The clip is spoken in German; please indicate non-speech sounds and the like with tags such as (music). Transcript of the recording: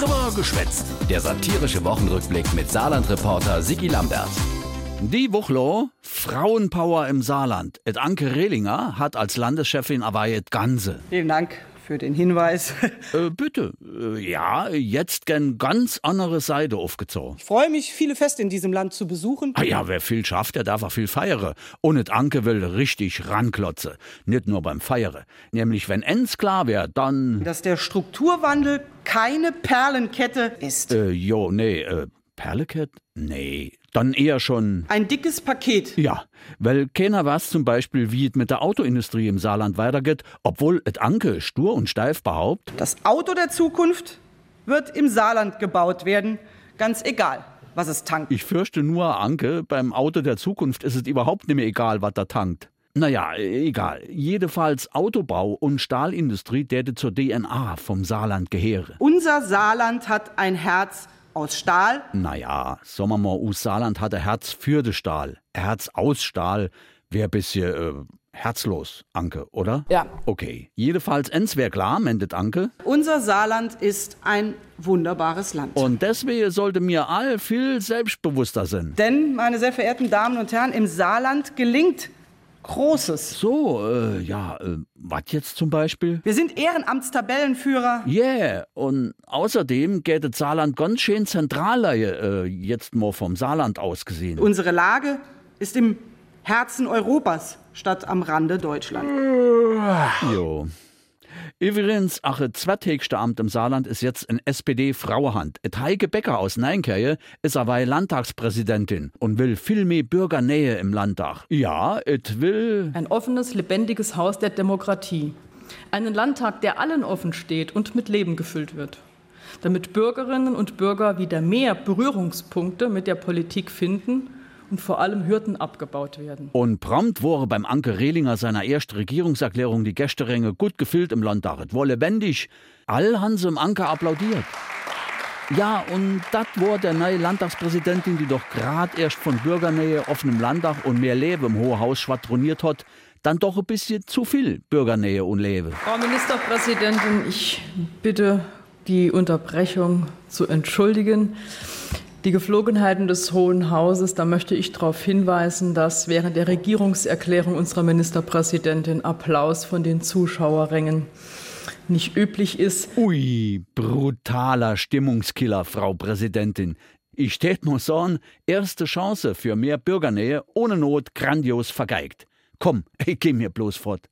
Drüber geschwätzt. Der satirische Wochenrückblick mit Saarland-Reporter Sigi Lambert. Die Wuchlo, Frauenpower im Saarland. Et Anke Rehlinger hat als Landeschefin aber et Ganze. Vielen Dank für den Hinweis. (laughs) Äh, bitte. Äh, ja, jetzt gern ganz andere Seite aufgezogen. Ich freue mich, viele Feste in diesem Land zu besuchen. Ah ja, wer viel schafft, der darf auch viel feiern. Und et Anke will richtig ranklotze. Nicht nur beim Feiern. Nämlich, wenn ens klar wär, dann. Dass der Strukturwandel keine Perlenkette ist. Äh, jo, nee, äh, Perlekett? Nee. Dann eher schon. Ein dickes Paket. Ja, weil keiner weiß zum Beispiel, wie es mit der Autoindustrie im Saarland weitergeht, obwohl et Anke stur und steif behauptet. Das Auto der Zukunft wird im Saarland gebaut werden, ganz egal, was es tankt. Ich fürchte nur, Anke, beim Auto der Zukunft ist es überhaupt nicht mehr egal, was da tankt. Naja, egal. Jedenfalls Autobau und Stahlindustrie täte zur DNA vom Saarland gehöre. Unser Saarland hat ein Herz aus Stahl. Naja, sagen wir mal, us Saarland hat ein Herz für den Stahl. Ein Herz aus Stahl wäre bisschen äh, herzlos, Anke, oder? Ja. Okay. Jedenfalls ens wär klar, mendet Anke. Unser Saarland ist ein wunderbares Land. Und deswegen sollte mir all viel selbstbewusster sein. Denn, meine sehr verehrten Damen und Herren, im Saarland gelingt Großes. So, äh, ja, äh, was jetzt zum Beispiel? Wir sind Ehrenamtstabellenführer. Yeah, und außerdem geht das Saarland ganz schön zentral, äh, jetzt mal vom Saarland aus gesehen. Unsere Lage ist im Herzen Europas statt am Rande Deutschland. Jo. Übrigens, das zweitägste Amt im Saarland ist jetzt in SPD-Frauehand. Et Heike Becker aus Neinkerje ist aber Landtagspräsidentin und will viel mehr Bürgernähe im Landtag. Ja, et will. Ein offenes, lebendiges Haus der Demokratie. Einen Landtag, der allen offen steht und mit Leben gefüllt wird. Damit Bürgerinnen und Bürger wieder mehr Berührungspunkte mit der Politik finden und vor allem Hürden abgebaut werden. Und prompt wurde beim Anke Rehlinger seiner ersten Regierungserklärung die Gästeränge gut gefüllt im Landtag. Es war lebendig. All haben sie im Anke applaudiert. Ja, und das war der neue Landtagspräsidentin, die doch grad erst von Bürgernähe, offenem Landtag und mehr Leben im Hohen Haus schwadroniert hat, dann doch ein bisschen zu viel Bürgernähe und Leben. Frau Ministerpräsidentin, ich bitte die Unterbrechung zu entschuldigen. Die Geflogenheiten des Hohen Hauses, da möchte ich darauf hinweisen, dass während der Regierungserklärung unserer Ministerpräsidentin Applaus von den Zuschauerrängen nicht üblich ist. Ui, brutaler Stimmungskiller, Frau Präsidentin. Ich tät nur sagen, erste Chance für mehr Bürgernähe ohne Not grandios vergeigt. Komm, (laughs) ich geh mir bloß fort.